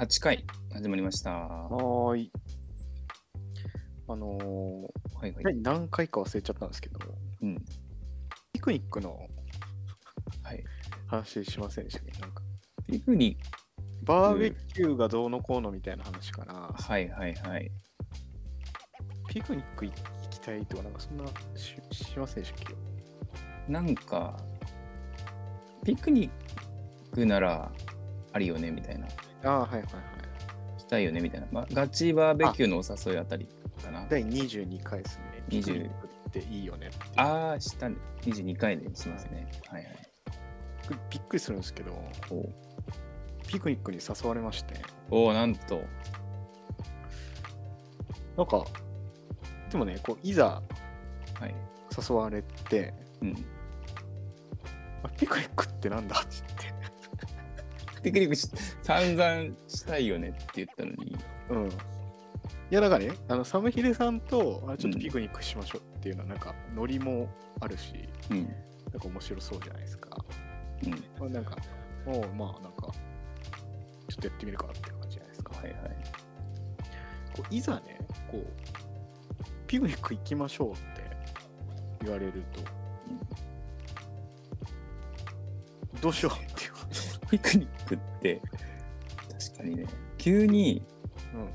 48回始まりました。はい。あのーいはい。何回か忘れちゃったんですけど、うん。ピクニックのはい。話しませんでしたっけ？なんか、ピクニバーベキューがどうのこうのみたいな話かな。はいはいはい。ピクニック行きたいとか、なんかそんなししませんでしたっけ？なんか、ピクニックならありよねみたいな。ああ、はいはいはい。したいよねみたいな。まあ、ガチバーベキューのお誘いあたりかな。第22回ですね。20ピクニックっていいよねって。ああ、したね。22回でしますね。はいはい。びっくりするんですけど、おピクニックに誘われまして、おーなんと。なんか、でもね、こういざはい。誘われて、うん。あピクニックってなんだってピクニックし散々したいよねって言ったのに。うん。いや、だからね、あのサムヒデさんとあちょっとピクニックしましょうっていうのは、なんか、ノリもあるし、うん。なんか面白そうじゃないですか。うん。まあなんか、もう、まあ、なんか、ちょっとやってみるかって感じじゃないですか。はいはい。こういざね、こう、ピクニック行きましょうって言われると、どうしようっていう。ピクニックって、確かにね、急にうん。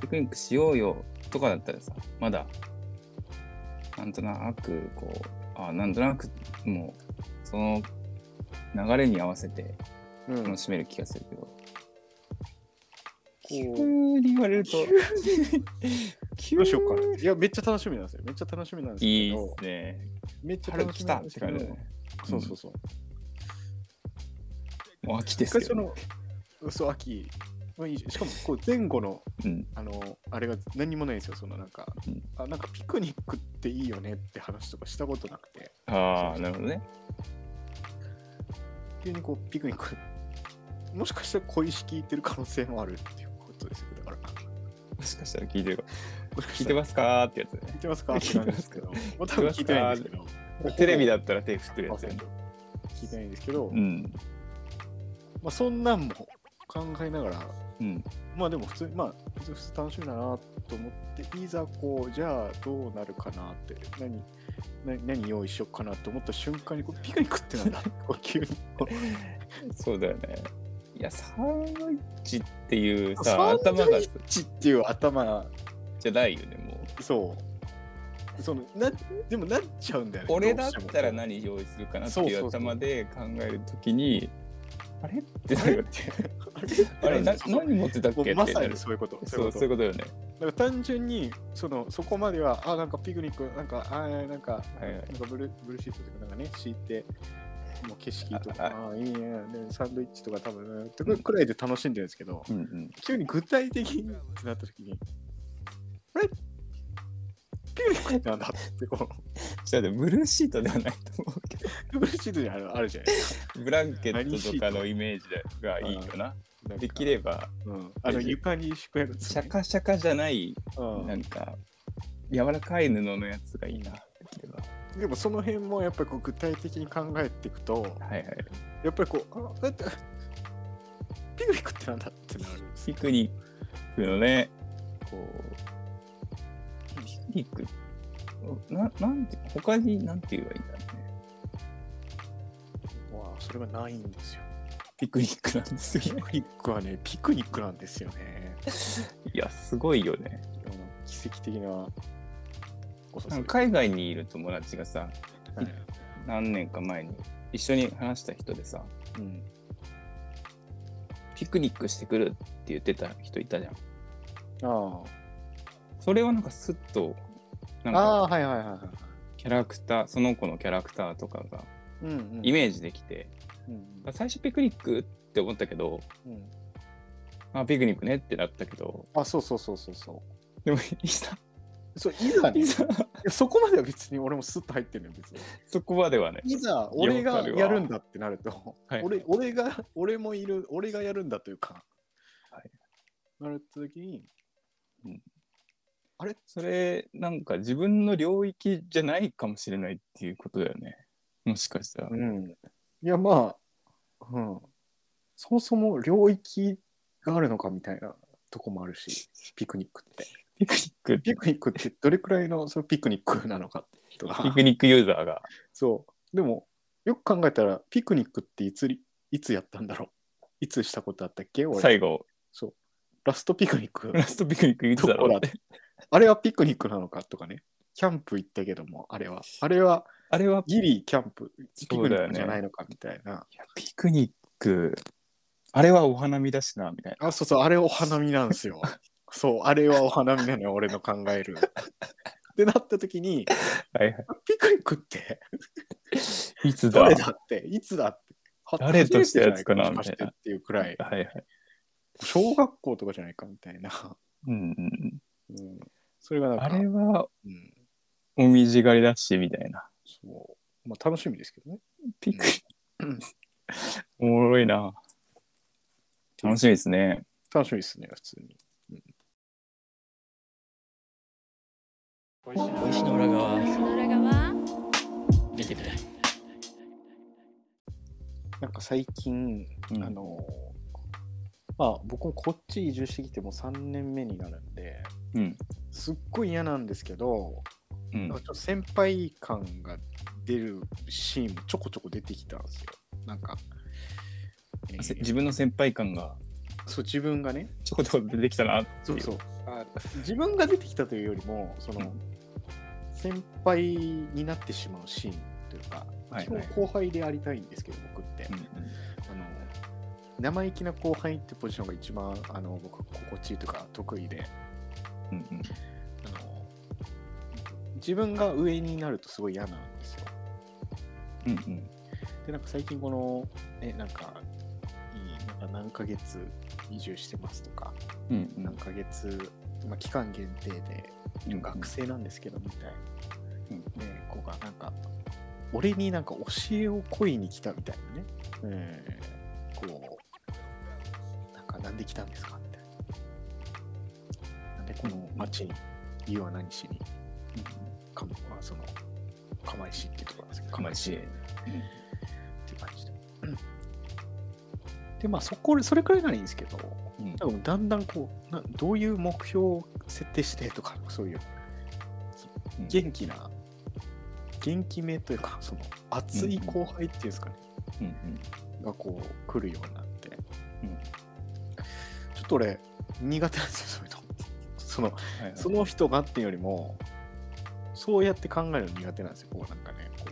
ピクニックしようよとかだったらさ、まだ、なんとなく、こう、あなんとなく、もう、その流れに合わせてうん楽しめる気がするけど、急こうに言われると、急どうしようかな。いや、めっちゃ楽しみなんですよ。めっちゃ楽しみなんですいいけど、っすね。めっちゃ楽しみなんですけど、ね。そうそうそう。もう秋で一すけど、回そ秋、まあいいししかもこう前後の、うん。あの、あれが何もないんですよ。そのなんか、うんあ、なんかピクニックっていいよねって話とかしたことなくて、ああ、なるほどね。急にこう、ピクニック、もしかしたら小石聞いてる可能性もあるっていうことですよ。だから、もしかしたら聞いてるか。聞いてますかってやつね。聞いてますかって感じですけど、もう多分聞いてないんですけど、テレビだったら手振ってるやつやね。聞いてないんですけど、うん。まあそんなんも考えながら、うん。まあでも普通に、まあ普通に楽しみだなと思って、いざこう、じゃあどうなるかなって、何、何何用意しようかなと思った瞬間に、こうピクニックってなんだ こう急に。そうだよね。いや、サンドイッチっていうさ、サン頭がドイッチっていう頭、じゃないよね、もう。そう。そのなでもなっちゃうんだよね。俺だったら何用意するかなっていう頭で考えるときに、あれ？ってなるよね。ああれな、そう何持ってたっけ？まさに。そういうこと。そう、そういうこことよね。と。だから単純にそのそこまでは、あ、なんかピクニック、なんか、あーなんか、はいはいなんかブルブルーシートとかなんかね、敷いて、もう景色とか、ああいいねで、サンドイッチとか多分、ね、とかくらいで楽しんでるんですけど、うんうん。急に具体的にってなった時に、あれ？ピクニックってなんだってこじゃあ、ブルーシートではないと思うけど、う、ブルーシートにあるあるじゃない？ですか。ブランケットとかのイメージがいいよな？できれば、うん、あの床に敷くやつ、シャカシャカじゃない、うんなんか、柔らかい布のやつがいいな。でもその辺もやっぱりこう具体的に考えていくと、はいはい。やっぱりこう、あだって、ピクニックってなんだってなる。ピクニックのね、こう、ピクニック、ななんて、他になんて言えばいいんだろうね。わあそれがないんですよ。ピクニックなんですよね。ピクニックはね、ピクニックなんですよね。いや、すごいよね。奇跡的ななんか海外にいる友達がさ、はい何年か前に一緒に話した人でさ、うん。ピクニックしてくるって言ってた人いたじゃん。あそれはなんかスッと、なんあ。あかあ、はいはいはいはい。キャラクター、その子のキャラクターとかがうんうん。イメージできて、うん最初ピクニックって思ったけど、うんうんあ、ピクニックねってなったけど、あ、そうそうそうそうそでもいざ、う。そう、いざね、いいざ、やそこまでは別に俺もスッと入ってるのよ、別に。そこまではね。いざ俺がやるんだってなると、はい俺俺が、俺もいる、俺がやるんだというか、はいなるときに、うんあれ？それ、なんか自分の領域じゃないかもしれないっていうことだよね。もしかしたら。うん。いや、まあ、うん。そもそも領域があるのかみたいなとこもあるし、ピクニックって。ピクニック、ピクニックってどれくらいのそのピクニックなのかとか。ピクニックユーザーが。そう。でも、よく考えたら、ピクニックっていつり、いつやったんだろういつしたことあったっけ？俺。最後、そう。ラストピクニック。ラストピクニックいつだろうって。あれはピクニックなのかとかね。キャンプ行ったけども、あれは。あれはあれはギリキャンプ、ピクニックじゃないのかみたいな。いやピクニック、あれはお花見だしな、みたいな。あ、そうそう、あれお花見なんですよ。そう、あれはお花見なのよ、俺の考える。ってなった時に、はいはピクニックって？い。いつだ？誰だって、いつだって？は誰としたやつかな初めてじゃいかもしかしてっていうくらい、はいはい。小学校とかじゃないかみたいな。うんうんうん、それがなんか、あれは、うん、おみじ狩りだし、みたいな。そう。まあ楽しみですけどね。ピクニうん おもろいな。楽しみですね。楽しみですね、普通に。小石の裏側その裏側見てみたいなんか最近、うんあの、まあ僕もこっち移住してきてもう3年目になるんで、うん。すっごい嫌なんですけど、うんちょっと先輩感が出るシーンもちょこちょこ出てきたんですよ。なんか、えーせ自分の先輩感がそう自分がね、ちょこちょこ出てきたなっていう。そうそうあ自分が出てきたというよりも、その、うん先輩になってしまうシーンというか、はいはい基本後輩でありたいんですけど、僕って。うんうん生意気な後輩ってポジションが一番あの僕心地いいというか得意で。うんうん。あの自分が上になるとすごい嫌なんですよ。うんうん。でなんか最近このえなんかいいなんか何ヶ月移住してますとか、うんうん。何ヶ月、まあ、期間限定でうん学生なんですけどみたいな、うんね子がなんか俺になんか教えを恋に来たみたいなね、えーこうなんで来たんですか？みたいな。なんでこの町に湯は何しに？かまあその釜石っていうところなんですけど。釜石。へっていう感じで。で、まあ、そこ、それくらいならいいんですけど、うん。なんかもうだんだんこうな、どういう目標を設定してとか、そういう、うん。元気な、元気めというか、その、熱い後輩っていうんですかね、うんうん。がこう、来るようになって、うんちょっと俺、苦手なんですよ、そういうの。その、はいはい。その人がっていうよりも、そうやって考えるの苦手なんですよ、こうなんかね、こ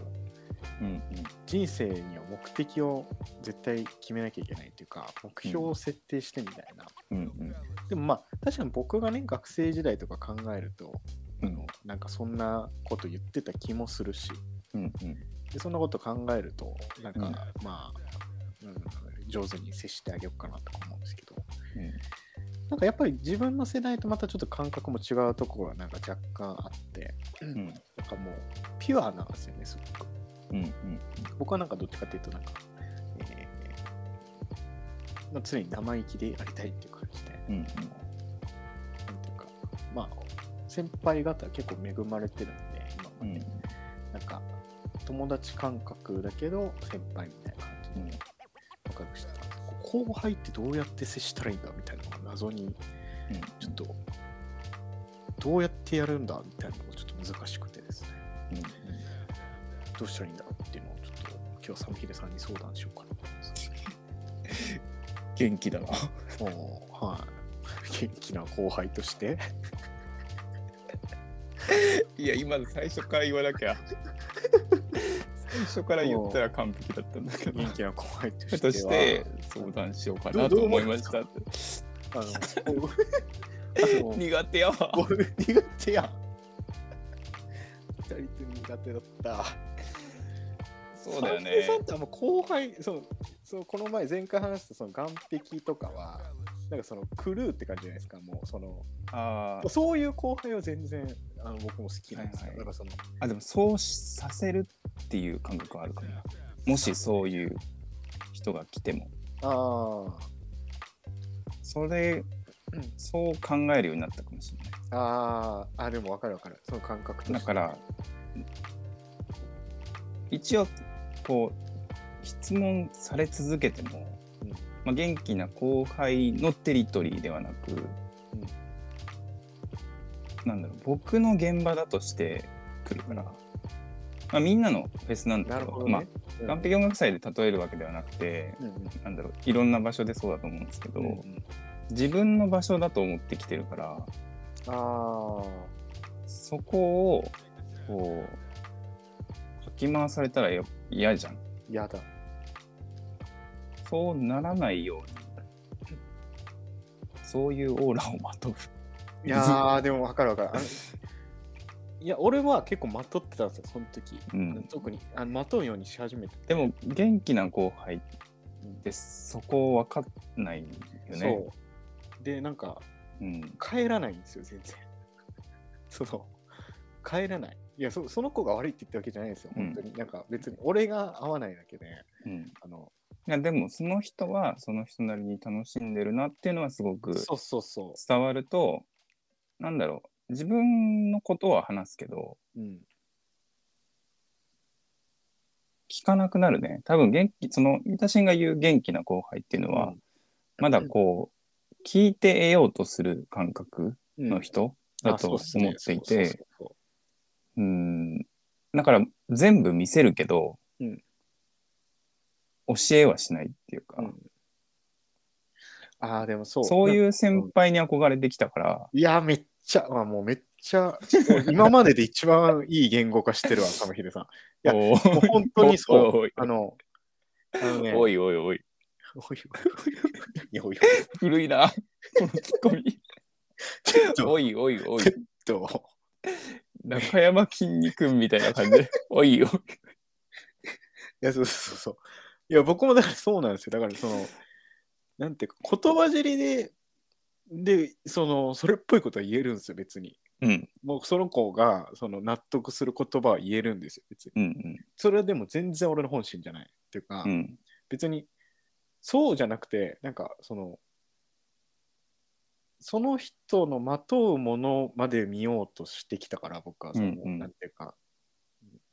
う、うん。人生には目的を絶対決めなきゃいけないっていうか目標を設定してみたいな、うんうん。でもまあ確かに僕がね学生時代とか考えると、うん。あのなんかそんなこと言ってた気もするし。うんうん。でそんなこと考えるとなんか、うん。まあ、うん、上手に接してあげようかなとか思うんですけど。うん。なんかやっぱり自分の世代とまたちょっと感覚も違うところがなんか若干あって、うん。なんかもうピュアなんですよねすごく。うんうん僕はなんかどっちかっていうとなんか、えーまあ、常に生意気でやりたいっていう感じで、うんうん。なんていうかまあ先輩方は結構恵まれてるんで今まで、うん。なんか友達感覚だけど先輩みたいな感じうん。で仲良くし後輩ってどうやって接したらいいんだみたいなのが謎にちょっとどうやってやるんだみたいなのがちょっと難しくてですねうんうんどうしたらいいんだろうっていうのをちょっと今日サムヒデさんに相談しようかなと思います。元気だな。おーはい。元気な後輩として。いや、今の最初から言わなきゃ。最初から言ったら完璧だったんだけど。元気な後輩としては。として相談しようかなと思いました。あの、苦手やわ。俺苦手やん。二人とも苦手だった。そうだよサムヒデさんねっ。てあんま後輩、その、そのこの前前回話したその岸壁とかは、なんかそのクルーって感じじゃないですか、もうその、あーそういう後輩は全然あの僕も好きなんですよ。はいはいだからその、あ、でもそうさせるっていう感覚はあるかもな。もしそういう人が来ても。ああ、それうんそう考えるようになったかもしれない。あーあ、でも分かる分かる。その感覚だから、一応、こう、質問され続けても、うんまあ、元気な後輩のテリトリーではなく、なんだろう、僕の現場だとして来るから、まあ、みんなのフェスなんだけど。まあ、完璧音楽祭で例えるわけではなくて、うんうんなんだろう、いろんな場所でそうだと思うんですけど、うんうん自分の場所だと思ってきてるから、ああ、そこを、こう、かき回されたらや嫌じゃん。やだ。そうならないように、そういうオーラをまとう。いやー、でも分かる分かる。いや、俺は結構まとってたんですよ、その時。うん、特にあのまとうようにし始めてて。でも、元気な後輩ってそこ分かんないよね。そう。で、なんか、うん。帰らないんですよ、全然。その、帰らない。いやそ、その子が悪いって言ったわけじゃないですよ、うん本当に。なんか別に俺が合わないだけで、うん、あの、いやでも、その人はその人なりに楽しんでるなっていうのはすごくそうそうそ伝わると、なんだろう、自分のことは話すけど、う。うん。聞かなくなるね。多分元気、その、三田新が言う元気な後輩っていうのは、うんまだこう、聞いて得ようとする感覚うんの人だと思っていて、そうん、だから全部見せるけど、うん教えはしないっていうか、ああ、でもそう。そうう。いう先輩に憧れてきたから、いや、めっちゃ、まあ、もうめっちゃ、今までで一番いい言語化してるわ、サムヒデさん。いやもう本当にそおい。うあの、あのね、おいおいおい、おいおいおい古いな、このツッコミ。おいおいおい、と、中山きんに君みたいな感じで、おいおい。いや、そうそうそう。いや、僕もだからそうなんですよ。だからその、なんていうか、言葉尻で、で、その、それっぽいことは言えるんですよ、別に。うん、もうその子がその納得する言葉は言えるんですよ、別に。うん、それはでも全然俺の本心じゃない。っていうか、うん、うん、別に、そうじゃなくて、なんか、その、その人のまとうものまで見ようとしてきたから、僕はその、うんうんなんていうか、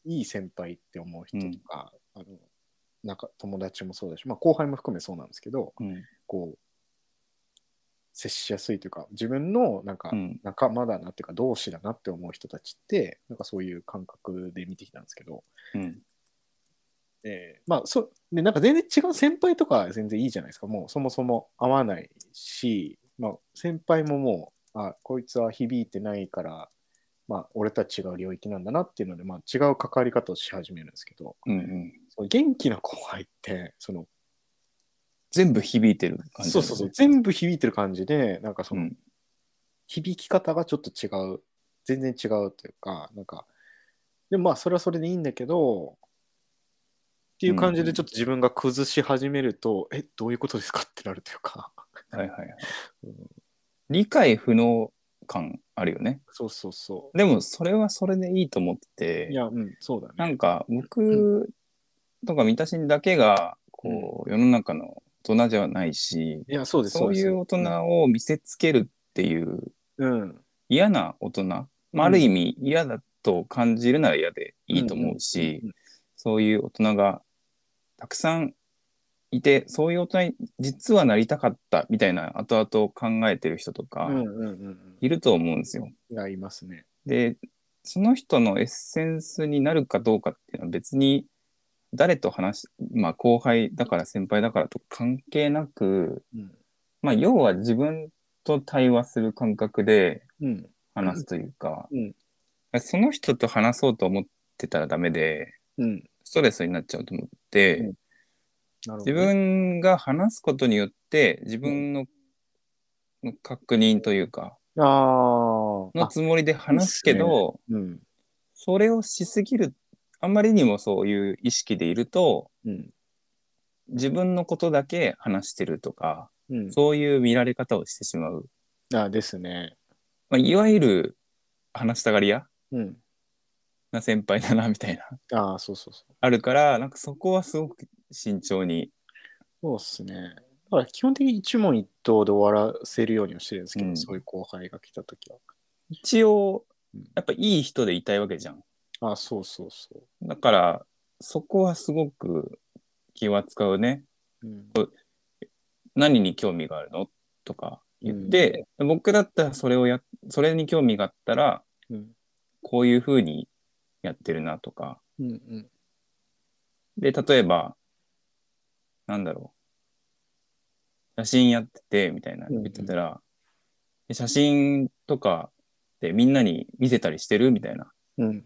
いい先輩って思う人とか、あのなんか友達もそうだし、まあ、後輩も含めそうなんですけど、うん、こう、接しやすいというか、自分のなんかうん、仲間だなっていうか、同志だなって思う人たちって、なんかそういう感覚で見てきたんですけど、うん、えーまあそでなんか全然違う先輩とかは全然いいじゃないですか。もうそもそも合わないし、まあ、先輩ももうあこいつは響いてないから、まあ、俺とは違う領域なんだなっていうので、まあ、違う関わり方をし始めるんですけど。うん、うん。その元気な後輩ってその全部響いてる感じ。そうそうそう全部響いてる感じでなんかその、うん。響き方がちょっと違う全然違うというかなんかでもまあそれはそれでいいんだけどっていう感じでちょっと自分が崩し始めると、えどういうことですかってなるというか、はいはいはい。うん。理解不能感あるよね。そうそうそでもそれはそれでいいと思ってういやうんそうだね。なんか僕とか三田新だけがこう世の中の大人じゃないし、いやそうですそういう大人を見せつけるっていううん。嫌な大人、まあ、ある意味嫌だと感じるなら嫌でいいと思うし、そういう大人がたくさんいてそういう大人に実はなりたかったみたいな後々考えてる人とかいると思うんですよ。いやいますね。でその人のエッセンスになるかどうかっていうのは別に誰と話しまあ後輩だから先輩だからと関係なくうん。まあ要は自分と対話する感覚でうん。話すというか、うん。その人と話そうと思ってたらダメでうん。ストレスになっちゃうと思って、自分が話すことによって自分の確認というかあのつもりで話すけど、うん。それをしすぎるあんまりにもそういう意識でいるとうん。自分のことだけ話してるとかうん。そういう見られ方をしてしまう、あですね。まあ、いわゆる話したがり屋うん。な先輩だなみたいな。ああそうそうそう。あるからなんかそこはすごく慎重に。そうっすね。から基本的に一問一答で終わらせるようにはしてるんですけど、うん。そういう後輩が来た時は。一応うん、やっぱいい人でいたいわけじゃん。あ、そうそうそだから、そこはすごく気は使うね。う。うん、何に興味があるの？とか言って、僕だったらそれをや、それに興味があったら、うん、こういうふうにやってるなとか。うん、うん。で、例えば、なんだろう。写真やってて、みたいな言ってたら、で写真とかでみんなに見せたりしてるみたいな。うん。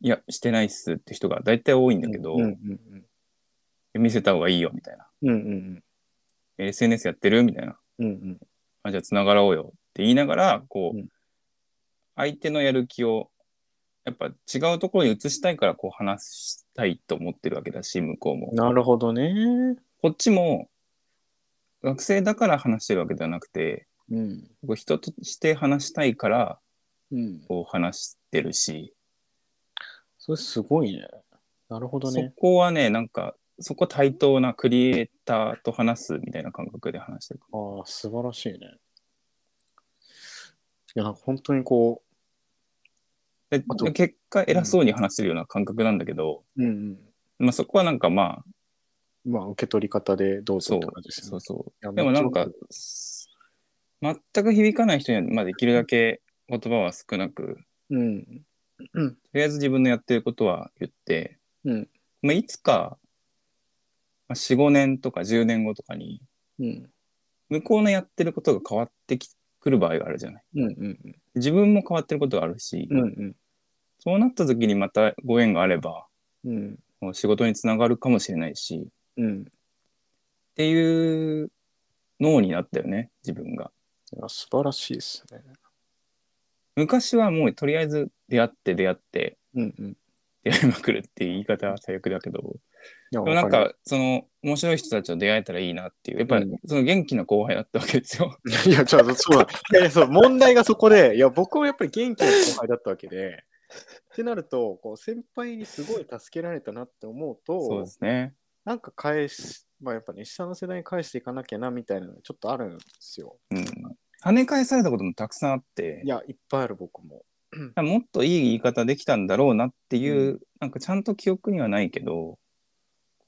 いや、してないっすって人が大体多いんだけど、うん、うん、見せた方がいいよ、みたいな。うん。うん、うん、SNS やってる？みたいな。うん。うん、あ、じゃあ繋がろうよって言いながら、こう、うん相手のやる気を、やっぱ違うところに移したいから、こう話したいと思ってるわけだし、向こうも。なるほどね。こっちも、学生だから話してるわけではなくて、うん。こう人として話したいから、うん。こう話してるし、それすごいね。なるほどそね。こはね、なんか、そこ対等なクリエイターと話すみたいな感覚で話してる。ああ、素晴らしいね。いや、本当にこであとで結果、偉そうに話してるような感覚なんだけど、う、うんうん。まあそこはなんかまあ、まあ、受け取り方でどうぞそうって感じですよね。そうそう。でもなんか全く響かない人には、まあ、できるだけ言葉は少なく、うん。うん。とりあえず自分のやってることは言って、うん。まあ、いつか、まあ、4、5年とか10年後とかに、うん。向こうのやってることが変わってきくる場合があるじゃない。うん。うん。自分も変わってることがあるし、うん。うん。そうなった時にまたご縁があれば、うん。もう仕事につながるかもしれないし、うん。っていう脳になったよね、自分が。いや素晴らしいですね。昔はもうとりあえず出会って出会って、うん。うん。い出会いまくるっていう言い方は最悪だけど、や、でもなんわかその、面白い人たちと出会えたらいいなっていう、やっぱりうんその元気な後輩だったわけですよ。いや、ちょっとそうだ。いやいや、そう、問題がそこで、いや、僕もやっぱり元気な後輩だったわけで、ってなると、こう、先輩にすごい助けられたなって思うと、そうですね。なんか返し、まあやっぱね、下の世代に返していかなきゃなみたいなのがちょっとあるんですよ。うん。跳ね返されたこともたくさんあってい、や、いっぱいある僕も。もっといい言い方できたんだろうなっていう、なんかちゃんと記憶にはないけど、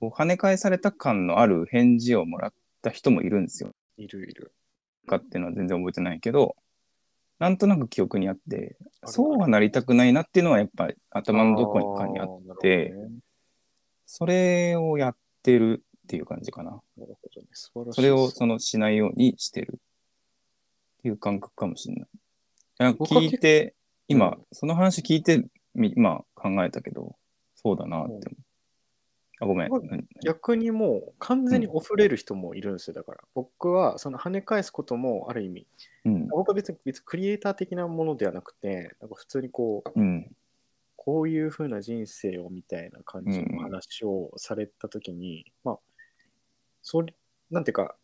こう跳ね返された感のある返事をもらった人もいるんですよ。いるいる。かっていうのは全然覚えてないけど、なんとなく記憶にあって、そうはなりたくないなっていうのはやっぱり頭のどこかにあってねそれをやってるっていう感じかな。なるほどね。素晴らしいそれをそのしないようにしてるいう感覚かもしれない。なんか聞いて、今、うんその話聞いてみ、今考えたけど、そうだなって思う。あ、ごめん。逆にもう完全にオフれる人もいるんですよ。だから、僕はその跳ね返すこともある意味、うん。僕は別に別にクリエイター的なものではなくて、なんか普通にこう、うん。こういう風な人生をみたいな感じの話をされたときに、まあ、それ、なんていうか、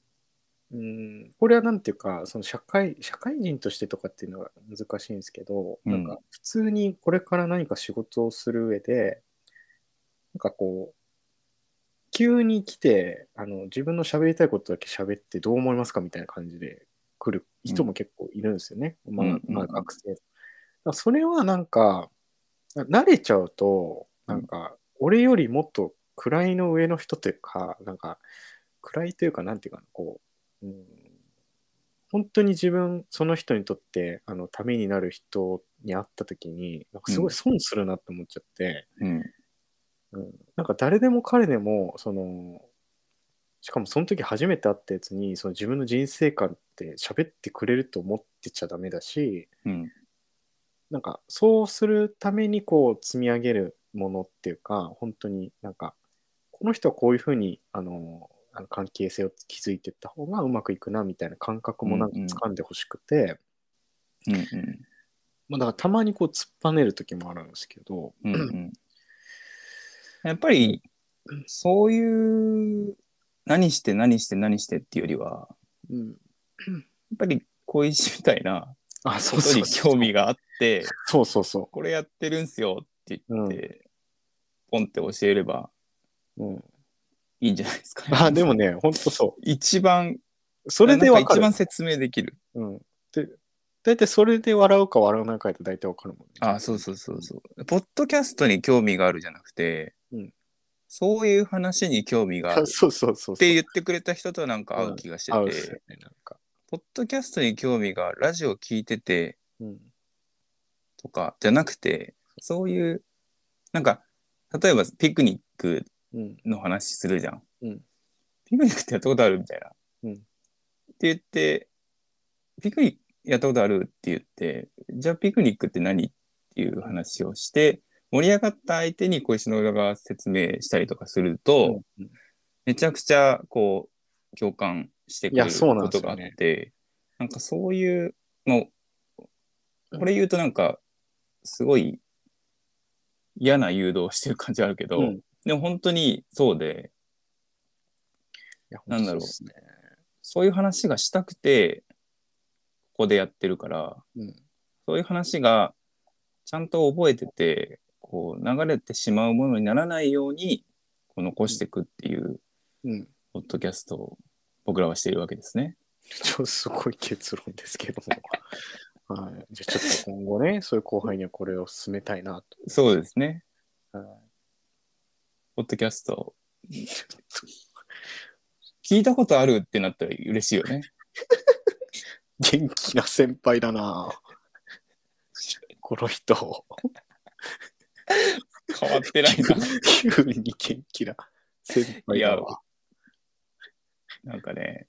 うん、これはなんていうか、その社会、社会人としてとかっていうのは難しいんですけど、うんなんか普通にこれから何か仕事をする上で、なんかこう、急に来て、あの、自分の喋りたいことだけ喋ってどう思いますかみたいな感じで来る人も結構いるんですよね。まあうん、まあ学生。だそれはなんか、慣れちゃうと、なんか、俺よりもっと位の上の人というか、なんか、位というか、なんていうかな、こう、うん、本当に自分、その人にとって、あの、ためになる人に会った時に、なんかすごい損するなって思っちゃって、うん。うん、なんか誰でも彼でも、その、しかもその時初めて会ったやつに、その自分の人生観って喋ってくれると思ってちゃダメだし、うん。なんかそうするためにこう積み上げるものっていうか、本当になんか、この人はこういうふうにあのあの関係性を築いていった方がうまくいくなみたいな感覚もなんかうんうん。掴んでほしくて、うん。うん。まあ、だからたまにこう突っぱねる時もあるんですけど、うんうん。やっぱり、そういう、何して何して何してっていうよりは、うん、やっぱり小石みたいな あ、そことにうそうそう。興味があって、そうそうそこれやってるんすよって言って、ポンって教えればう、うん、いいんじゃないですかね。あ、でもね、ほんとそ一番、う。それでわかる一。番説明できる。うん。で、大体それで笑うか笑わないかって大体わかるもんね。あ、そうそうそうそう。ポッドキャストに興味があるじゃなくて、うんそういう話に興味がある あそうそうそう。って言ってくれた人となんか合う気がしてて、合うんか。ポッドキャストに興味がある、ラジオ聞いててうん。とかじゃなくて、そういう、なんか、例えばピクニックうん。の話するじゃん。うんピクニックってやったことあるみたいな。うんって言って、ピクニックやったことあるって言って、じゃあピクニックって何っていう話をして、盛り上がった相手に小石の裏側説明したりとかすると、うんめちゃくちゃこう共感してくれるいやそうなんことがあっですよねて、なんかそういう、もう、これ言うとなんか、すごい嫌な誘導してる感じあるけど、うんでも本当にそうで、いやなんだろう。そういう話がしたくて、ここでやってるから、うんそういう話がちゃんと覚えてて、こう流れてしまうものにならないように、こう残していくっていう、うん。ポッドキャストを僕らはしているわけですね。ちょすごい結論ですけども。はい。じゃあちょっと今後ね、そういう後輩にはこれを進めたいなと。そうですね。はいポッドキャスト。聞いたことあるってなったら嬉しいよね。元気な先輩だなこの人。変わってないな。急に元気な先輩だわ。なんかね、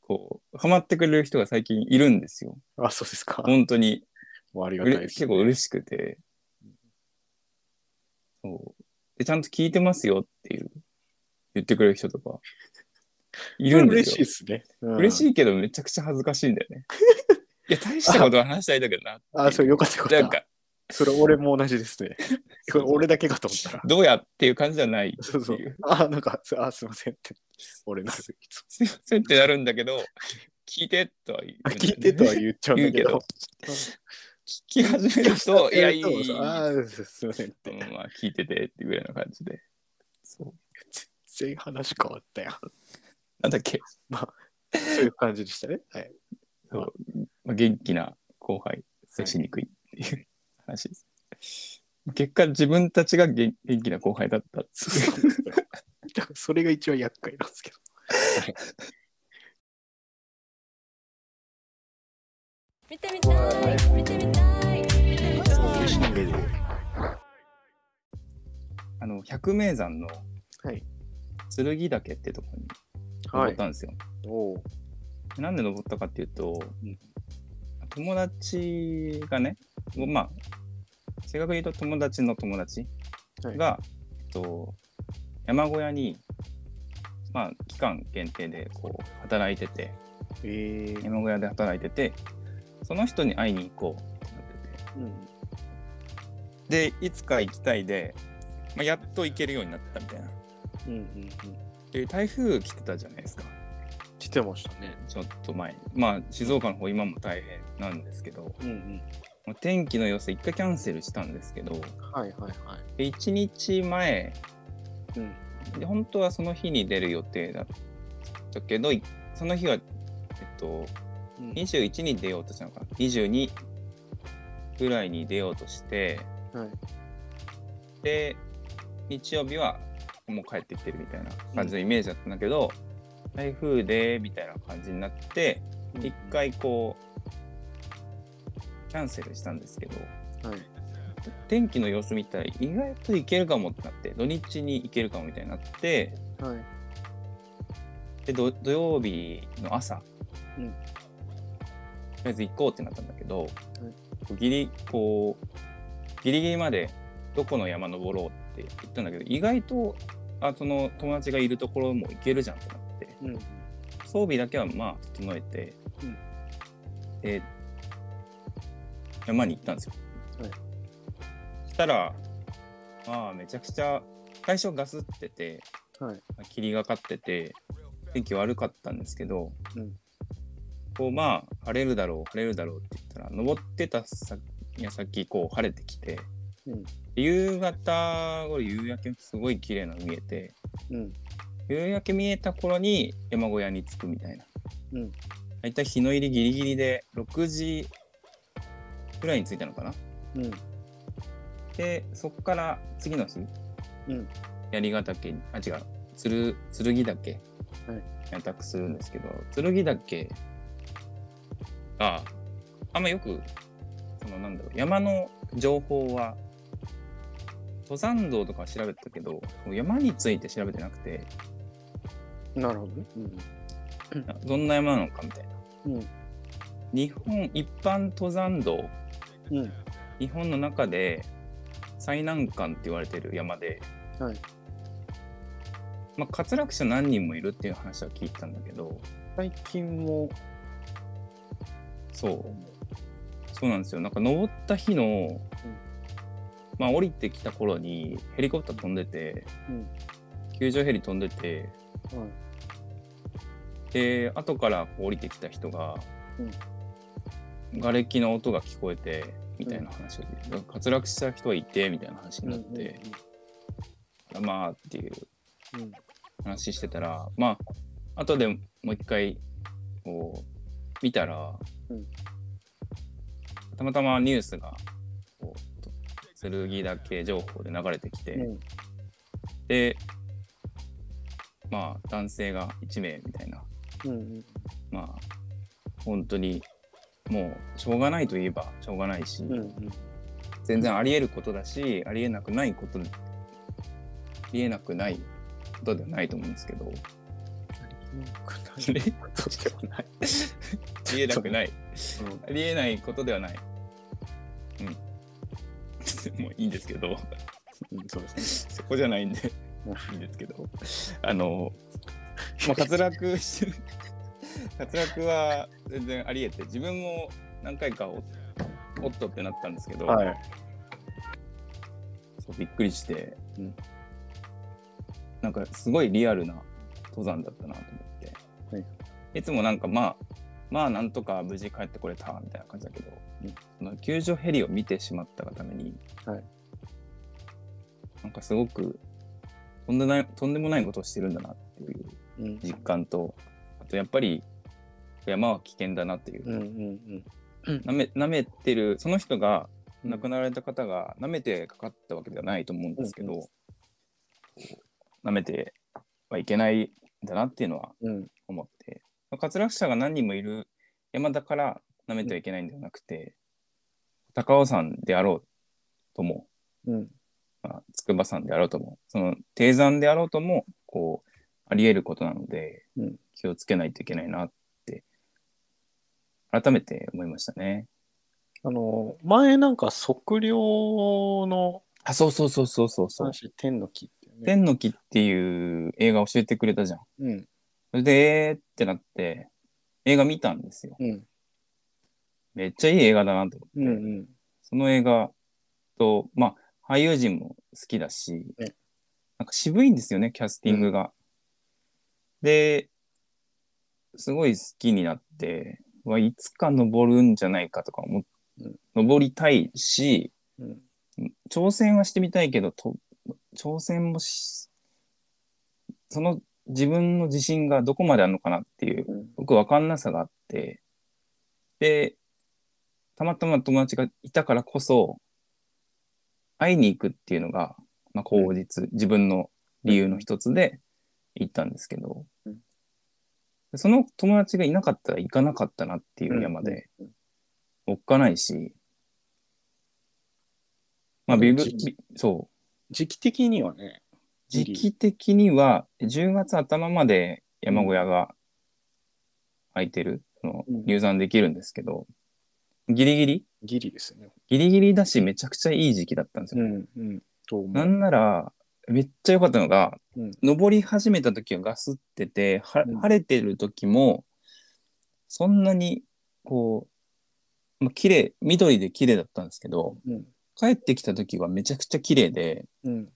こう、ハマってくれる人が最近いるんですよ。あ、そうですか。本当に。ありがたいです、結構嬉しくて。そう。で、ちゃんと聞いてますよっていう、言ってくれる人とか、いるんですよ嬉しいで。すね。うん嬉しいけどめちゃくちゃ恥ずかしいんだよね。いや、大したことは話したいんだけどな。あ、そう、よかったよかった。なんか、それ俺も同じですね。これ俺だけかと思ったら。どうやっていう感じじゃないってそうそういう。。あ、なんか、すあ、すいませんって。俺なる。いつもすいませんってなるんだけど、聞いてとは言う、あ聞いてとは言っちゃうんだけど。聞き始めると、いや、いい。あーすすいませんって。うんまあ、聞いててっていうぐらいの感じで。そう。全然話変わったやん。なんだっけ、そういう感じでしたね。はい。そうまあ、元気な後輩、接しにくいっていう話です。結果、自分たちが元元気な後輩だったっそれが一番厄介なんですけど。見てみたい見てみたい見てみたいあの、百名山のはい。剣岳ってとこにはい登っ。たんですよ。おうなんで登ったかっていうと、うん友達がね、まあ、正確に言うと友達の友達が、えっと、山小屋に、まあ、期間限定でこう働いてて、えー。山小屋で働いてて、その人に会いに行こうってなってて、うん。で、いつか行きたいで、まあ、やっと行けるようになったみたいな。うんうんうん。で、台風来てたじゃないですか。来てましたね。ちょっと前に。まあ、静岡の方今も大変なんですけど、うんうん。もう天気の様子一回キャンセルしたんですけど、はいはいはい。で1日前うん。で本当はその日に出る予定だったけどいその日はえっとうん21に出ようとしたのか。な22ぐらいに出ようとして。はい。で日曜日はもう帰ってきてるみたいな感じのイメージだったんだけど、台風でみたいな感じになって一回こうキャンセルしたんですけど。はい。天気の様子見たら意外と行けるかもってなって土日に行けるかもみたいになってはい。で土土曜日の朝、うん。とりあえず行こうってなったんだけど、ギリこうギリギリまでどこの山登ろうって言ったんだけど意外とあその友達がいるところも行けるじゃんってなってうん。装備だけはまあ整えて、うんで山に行ったんですよ。はいそしたらまあめちゃくちゃ最初ガスっててはい。霧がかってて天気悪かったんですけど、うんこうまあ晴れるだろう晴れるだろうって言ったら登ってた先矢先こう晴れてきて、うん夕方頃夕焼けすごい綺麗なの見えてうん。夕焼け見えた頃に山小屋に着くみたいな。うん。大体日の入りギリギリで6時ぐらいに着いたのかな？うん。で、そこから次の日、うん。槍ヶ岳に、あ、違う、鶴、剣岳はいにアタックするんですけど、剣岳が、あんまよく、そのなんだろう、山の情報は、登山道とかは調べてたけど、山について調べてなくて、なるほどね。どんな山なのかみたいな。うん。日本一般登山道、うん。日本の中で最難関って言われてる山で、はい。まあ、滑落者何人もいるっていう話は聞いたんだけど、最近も、そう。そうなんですよ。なんか登った日の、まあ降りてきた頃にヘリコプター飛んでて、うん。救助ヘリ飛んでて、はい。で、後から降りてきた人が、瓦礫の音が聞こえて、みたいな話を、だから滑落した人はいて、みたいな話になって、まあっていううん。うん。話してたら、まあ、後でもう一回、こう、見たら、うんたまたまニュースが、こう、剣岳情報で流れてきて、うん。で、まあ、男性が1名みたいな、うん。まあ、本当に、もう、しょうがないといえばしょうがないし、うん。うん。全然あり得ることだし、ありえなくないこと、ありえなくないことではないと思うんですけど、そうでは ない。ありえなくない。うんありえないことではない。うん。もういいんですけど、うん、そうですそこじゃないんで、いいんですけど、あの、まあ、滑落してる、滑落は全然ありえて、自分も何回かおおっとってなったんですけど、ね。はい。そうびっくりして、うんなんかすごいリアルな登山だったなと思って、はいいつもなんかまあまあなんとか無事帰ってこれたみたいな感じだけど、うんその救助ヘリを見てしまったがために、はいなんかすごくとんでないとんでもないことをしてるんだなっていううん。実感とあとやっぱり山は危険だなっていう、うん。うん。うん。なめ舐めてるその人が亡くなられた方が舐めてかかったわけではないと思うんですけど、うんこう舐めてはいけないんだなっていうのはうん。思って滑落者が何人もいる山だから舐めてはいけないんではなくて、高尾山であろうとも、うん。まあ、筑波山であろうともその低山であろうともこうあり得ることなので、うん気をつけないといけないなって改めて思いましたね。あの、前なんか測量のあ、そうそうそうそうそうそう。話、天の木。天の木っていう映画教えてくれたじゃん。うん。それで、えーってなって、映画見たんですよ。うん。めっちゃいい映画だなと思って。うん。うん。その映画と、まあ、俳優陣も好きだし、ねなんか渋いんですよね、キャスティングが。で、すごい好きになって、うわいつか登るんじゃないかとか思っうん登りたいし、うん。挑戦はしてみたいけど、と挑戦もし、その自分の自信がどこまであるのかなっていう、うん。よくわかんなさがあって、で、たまたま友達がいたからこそ、会いに行くっていうのが、まあ、口実、自分の理由の一つで行ったんですけど、うん。その友達がいなかったら行かなかったなっていう山で、うん。おっかないし、まあ、ビブ、そう、時期的にはね、時期的には10月頭まで山小屋が空いてる、そのうん入山できるんですけど、ギリギリ？ギリですよね。ギリギリだしめちゃくちゃいい時期だったんですよ。ん。うん。と思う。なんなら、めっちゃ良かったのが、うん登り始めた時はガスってて、はうん晴れてる時も、そんなに、こう、まあ、綺麗、緑で綺麗だったんですけど、うん。帰ってきた時はめちゃくちゃ綺麗で、うん。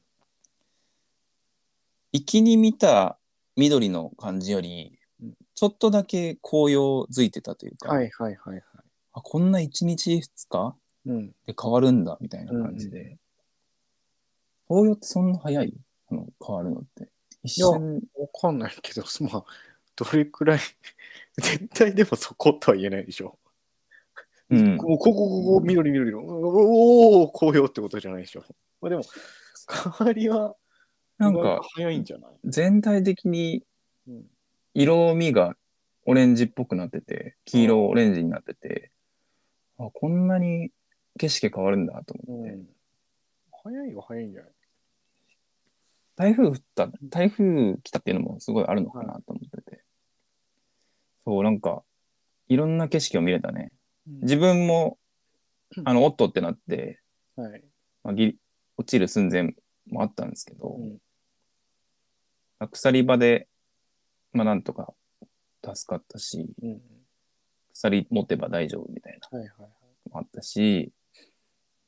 行きに見た緑の感じよりうん、ちょっとだけ紅葉づいてたというか、はいはいはいはい。あこんな1日2日うん。で変わるんだみたいな感じで、紅葉ってそんな早い？あの変わるのって。一瞬、わかんないけど、まあ、どれくらい、絶対でもそことは言えないでしょ。うん、もうここ、ここ、緑、緑の、おお、紅葉ってことじゃないでしょ。まあでも、変わりは、なんか、早いんじゃない全体的に色味がオレンジっぽくなってて、黄色オレンジになってて、あ、こんなに景色変わるんだと思って。うん。早いは早いんじゃない台風降った、台風来たっていうのもすごいあるのかなと思ってて。そう、なんか、いろんな景色を見れたね。自分も、あの、おっとってなって、はい。まあ、ギリ落ちる寸前もあったんですけど、うん鎖場で、まあ、なんとか助かったし、うん。鎖持てば大丈夫みたいなはいはいはい。のもあったし、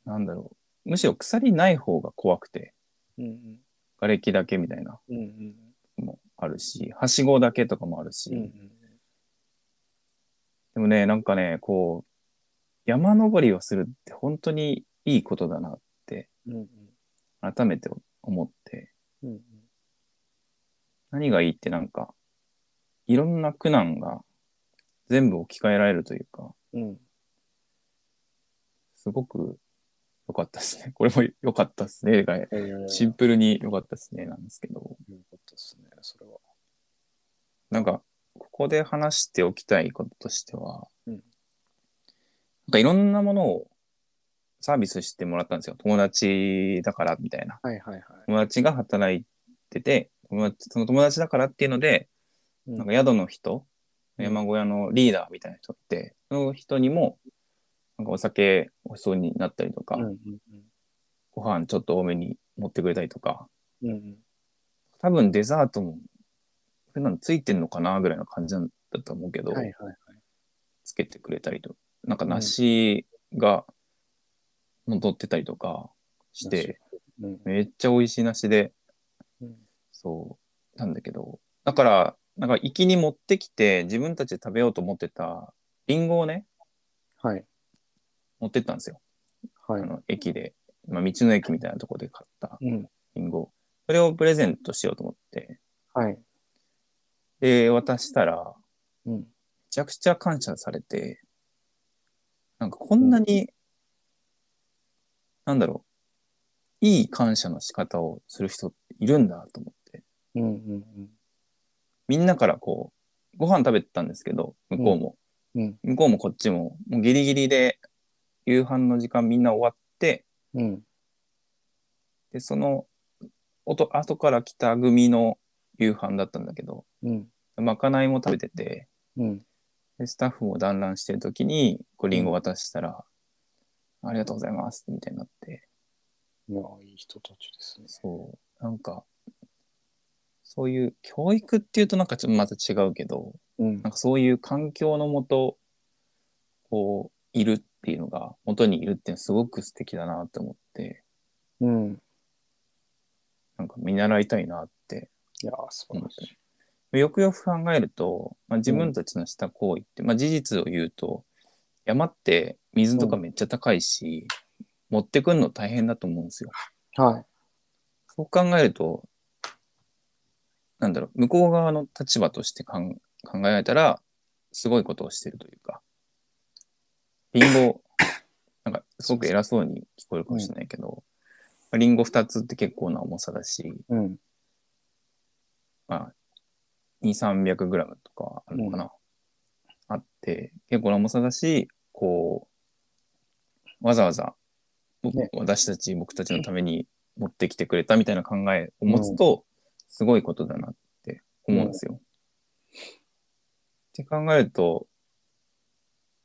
なんだろう、むしろ鎖ない方が怖くて、うんうん。瓦礫だけみたいなうんうんのもあるし、はしごだけとかもあるし、うん。うんでもね、なんかね、こう、山登りをするって本当にいいことだなって改めて思って、うん。うん何がいいってなんか、いろんな苦難が全部置き換えられるというか、うん。すごく良かったですね。これも良かったですね。がシンプルに良かったですね。なんですけど、よかったですね、それは。なんか、ここで話しておきたいこととしては、うんなんかいろんなものをサービスしてもらったんですよ。友達だからみたいな。はいはいはい。友達が働いてて、友達その友達だからっていうので、うんなんか宿の人、うん山小屋のリーダーみたいな人って、その人にも、なんかお酒おいしそうになったりとか、うんうんご飯ちょっと多めに持ってくれたりとか、うんうん多分デザートも、そんなのついてんのかなぐらいの感じなんだと思うけど、はいはいはい。つけてくれたりとなんか梨が戻ってたりとかして、うんめっちゃ美味しい梨で、うんそう、なんだけど、だから、なんか、行きに持ってきて、自分たちで食べようと思ってた、リンゴをね、はい持ってったんですよ。はいあ。の、駅で、まあ、道の駅みたいなところで買ったうん。リンゴ。それをプレゼントしようと思って、はい。で、渡したら、うん。めちゃくちゃ感謝されて、なんかこんなに、なんだろう、いい感謝の仕方をする人いるんだと思って、うんうんみんなからこう、ご飯食べてたんですけど、向こうも。うん向こうもこっちも、もうギリギリで夕飯の時間みんな終わって、うん。で、その、おと後から来た組の夕飯だったんだけど、うん。まかないも食べてて、うん。でスタッフも団らんしてる時に、こう、リンゴ渡したら、ありがとうございます、みたいになって、いや、いい人たちですね。そう、なんか、そういう教育っていうとなんかちょっとまた違うけど、うんなんかそういう環境のもと、こう、いるっていうのが、元にいるっていうのはすごく素敵だなって思って、うん。なんか見習いたいなっていや、素晴らしい。よくよく考えると、まあ、自分たちのした行為って、まあ、事実を言うと山って水とかめっちゃ高いし、持ってくんの大変だと思うんですよ。はい。そう考えるとなんだろう向こう側の立場として考えたらすごいことをしてるというかリンゴ なんかすごく偉そうに聞こえるかもしれないけど、まあリンゴ2つって結構な重さだし、うん。まあ、2、300グラムとかあるのかな、あって、結構な重さだし、こう、わざわざ、僕ね私たち、僕たちのために持ってきてくれたみたいな考えを持つと、すごいことだなって思うんですよ。って考えると、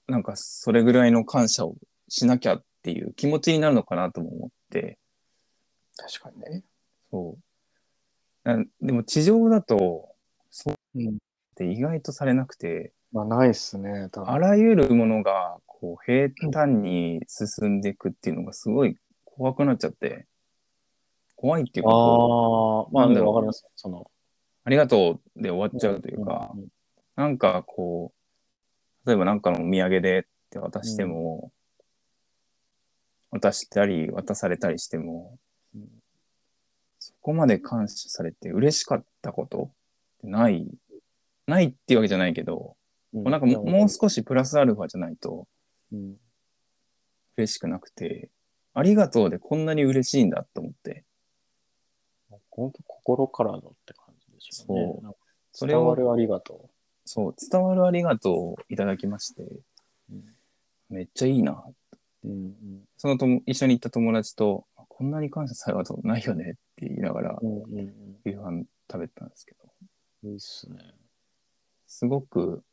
なんかそれぐらいの感謝をしなきゃっていう気持ちになるのかなとも思って、確かにね。そう。なでも地上だと、そううん。って意外とされなくて、まあ、ないっすね。多分。あらゆるものがこう平坦に進んでいくっていうのがすごい怖くなっちゃって、怖いっていうかこう、ああ、まあ、でなんだろう。かります。その、ありがとうで終わっちゃうというか、うんなんかこう、例えばなんかのお土産でって渡しても、渡したり渡されたりしても、うん。そこまで感謝されて嬉しかったことない、ないっていうわけじゃないけど、うなんかももう少しプラスアルファじゃないとうん。嬉しくなくて、ありがとうでこんなに嬉しいんだと思って、本当心からのって感じですよね。そうそれを伝わるありがとそう、伝わるありがとうをいただきまして、うんめっちゃいいな。う。うんそのとも一緒に行った友達と、こんなに感謝されたことないよねって言いながらうん。うんうん夕飯食べたんですけど、うん。いいっすね。すごく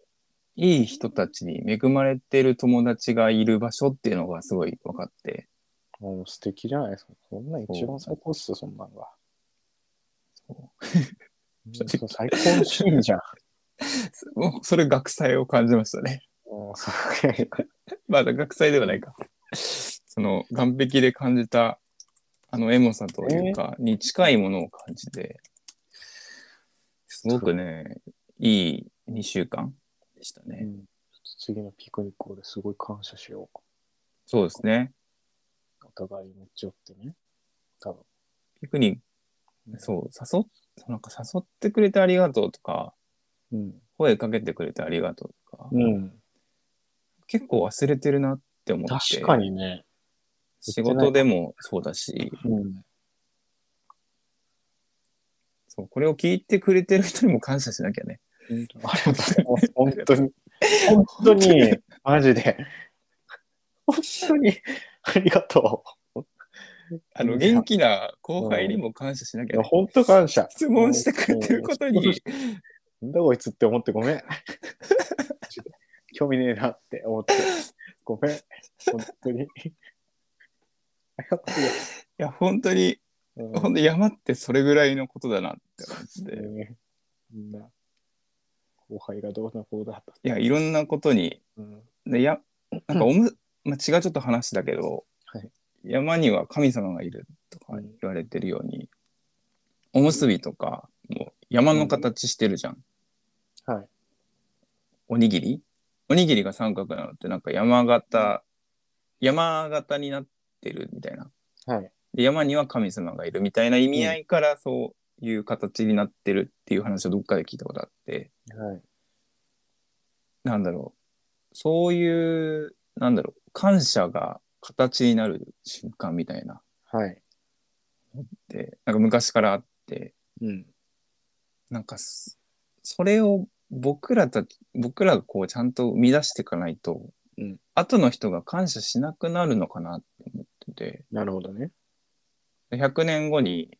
いい人たちに恵まれてる友達がいる場所っていうのがすごい分かって、もう素敵じゃないですか。そんなん一番最高っすよ、そんなんが。そう最高のシーンじゃん。もうそれ学祭を感じましたね。まだ学祭ではないか。その岸壁で感じたあのエモさというか、に近いものを感じて、すごくね、いい2週間でしたね。うん次のピクニックですごい感謝しよう。そうですね。お互い持ち寄ってね。多分。ピクニック、そう、誘っ、なんか誘ってくれてありがとうとか、うん。声かけてくれてありがとうとか、うん。結構忘れてるなって思って。確かにね。仕事でもそうだし、うん。そう、これを聞いてくれてる人にも感謝しなきゃね。本当に。本当に、マジで。本当に、ありがとあの、元気な後輩にも感謝しなきゃね。本当感謝。質問してくれてることに、なんだこいつって思ってごめん。興味ねえなって思って。ごめん。本当に。ありがといや、本当に、うよ。本当山ってそれぐらいのことだなって思って。ねみんな、後輩がどうなこうだと。いや、いろんなことに、うん。でやなんかおむ、まあ、違うちょっと話だけど、はい山には神様がいるとか言われてるように、おむすびとかもう山の形してるじゃん。はい。おにぎり？おにぎりが三角なのってなんか山形、山形になってるみたいな。はい。で山には神様がいるみたいな意味合いからそういう形になってるっていう話をどっかで聞いたことあって、はい。なんだろう。そういう、なんだろう。感謝が形になる瞬間みたいな。はい。で、なんか昔からあって、うん。なんかすそれを僕らたち、僕らがこうちゃんと生み出していかないと、うん後の人が感謝しなくなるのかなって思ってて、なるほどね。100年後に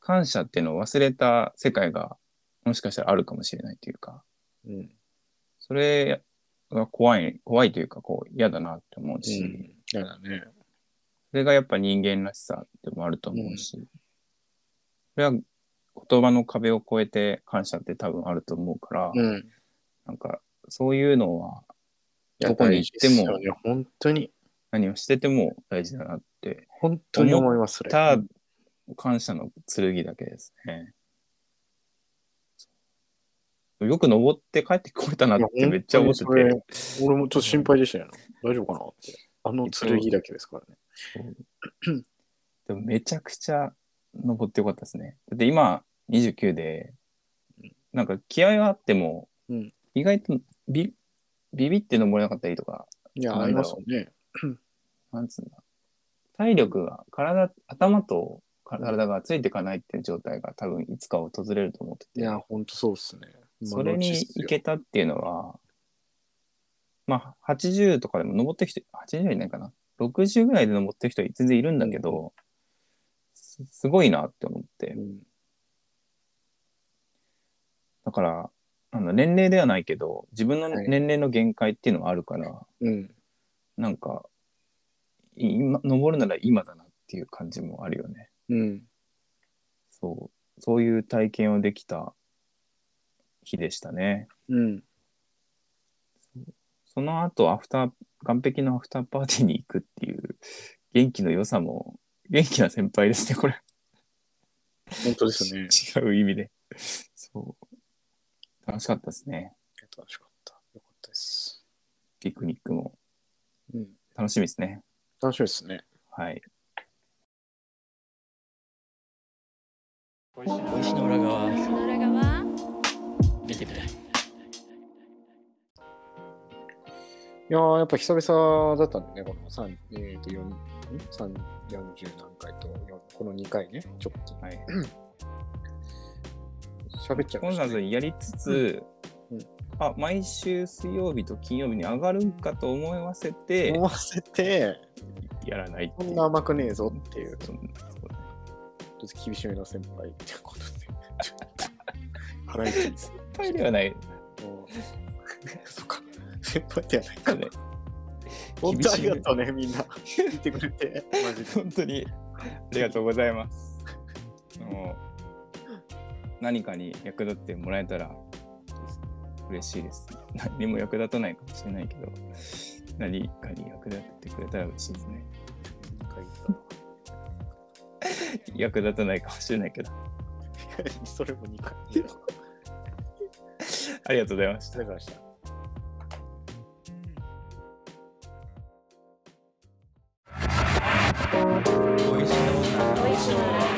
感謝っていうのを忘れた世界がもしかしたらあるかもしれないというか、うん。それが怖い、怖いというかこう嫌だなって思うし、うん。やだね。それがやっぱ人間らしさでもあると思うし、それは言葉の壁を越えて感謝って多分あると思うから、うん。なんかそういうのはやどこに行っても本当に、何をしてても大事だなって、本当に思います、それ。た感謝の剣だけですね。よく登って帰ってこれたなってめっちゃ思ってて、俺もちょっと心配でしたよ。大丈夫かなって。あの剣だけですからね。でもめちゃくちゃ登ってよかったですね。だって今29で、なんか気合があっても、うん意外とビビビって登れなかったりとか、いや、ありますよね。なんつうんだ。体力が、体、頭と体がついていかないっていう状態が多分いつか訪れると思ってて、いや、本当そうっすね。それに行けたっていうのは、まあ80とかでも登ってきて、80いないかな。60ぐらいで登ってる人全然いるんだけど、すすごいなって思ってう。ん。だから、あの年齢ではないけど、自分のはい年齢の限界っていうのはあるから、うん。なんか、今、登るなら今だなっていう感じもあるよね。うん。そう、そういう体験をできた日でしたね。うん。その後、アフター、岸壁のアフターパーティーに行くっていう元気の良さも、元気な先輩ですね、これ。本当ですね。違う意味で。そう。楽しかったですね。楽しかった。よかったです。ピクニックもうん。楽しみですね。楽しみですね。はい。小石の裏側小石の裏側見てみたいいやー、やっぱ久々だったんだね、この3、えー、と4、ん？3 40何回と、4この2回ね、直近。はい。喋っちゃいましたね。ートやりつつ、あ毎週水曜日と金曜日に上がるんかと思わせて思わせて、やらないっていう。こんな甘くねえぞっていう、ちそんそう。ょっと厳しめの先輩。ってことで、ちょっと腹痛い。先輩ではない。そっか、先輩ではないか。ね。本当ありがとうね、みんな。聞いてくれて、マジで。本当に。ありがとうございます。もう何かに役立ってもらえたら嬉しいです。何にも役立たないかもしれないけど、何かに役立ってくれたら嬉しいですね。役立たないかもしれないけど。それも2回。ありがとうございました。ありがとうございました。おいしい。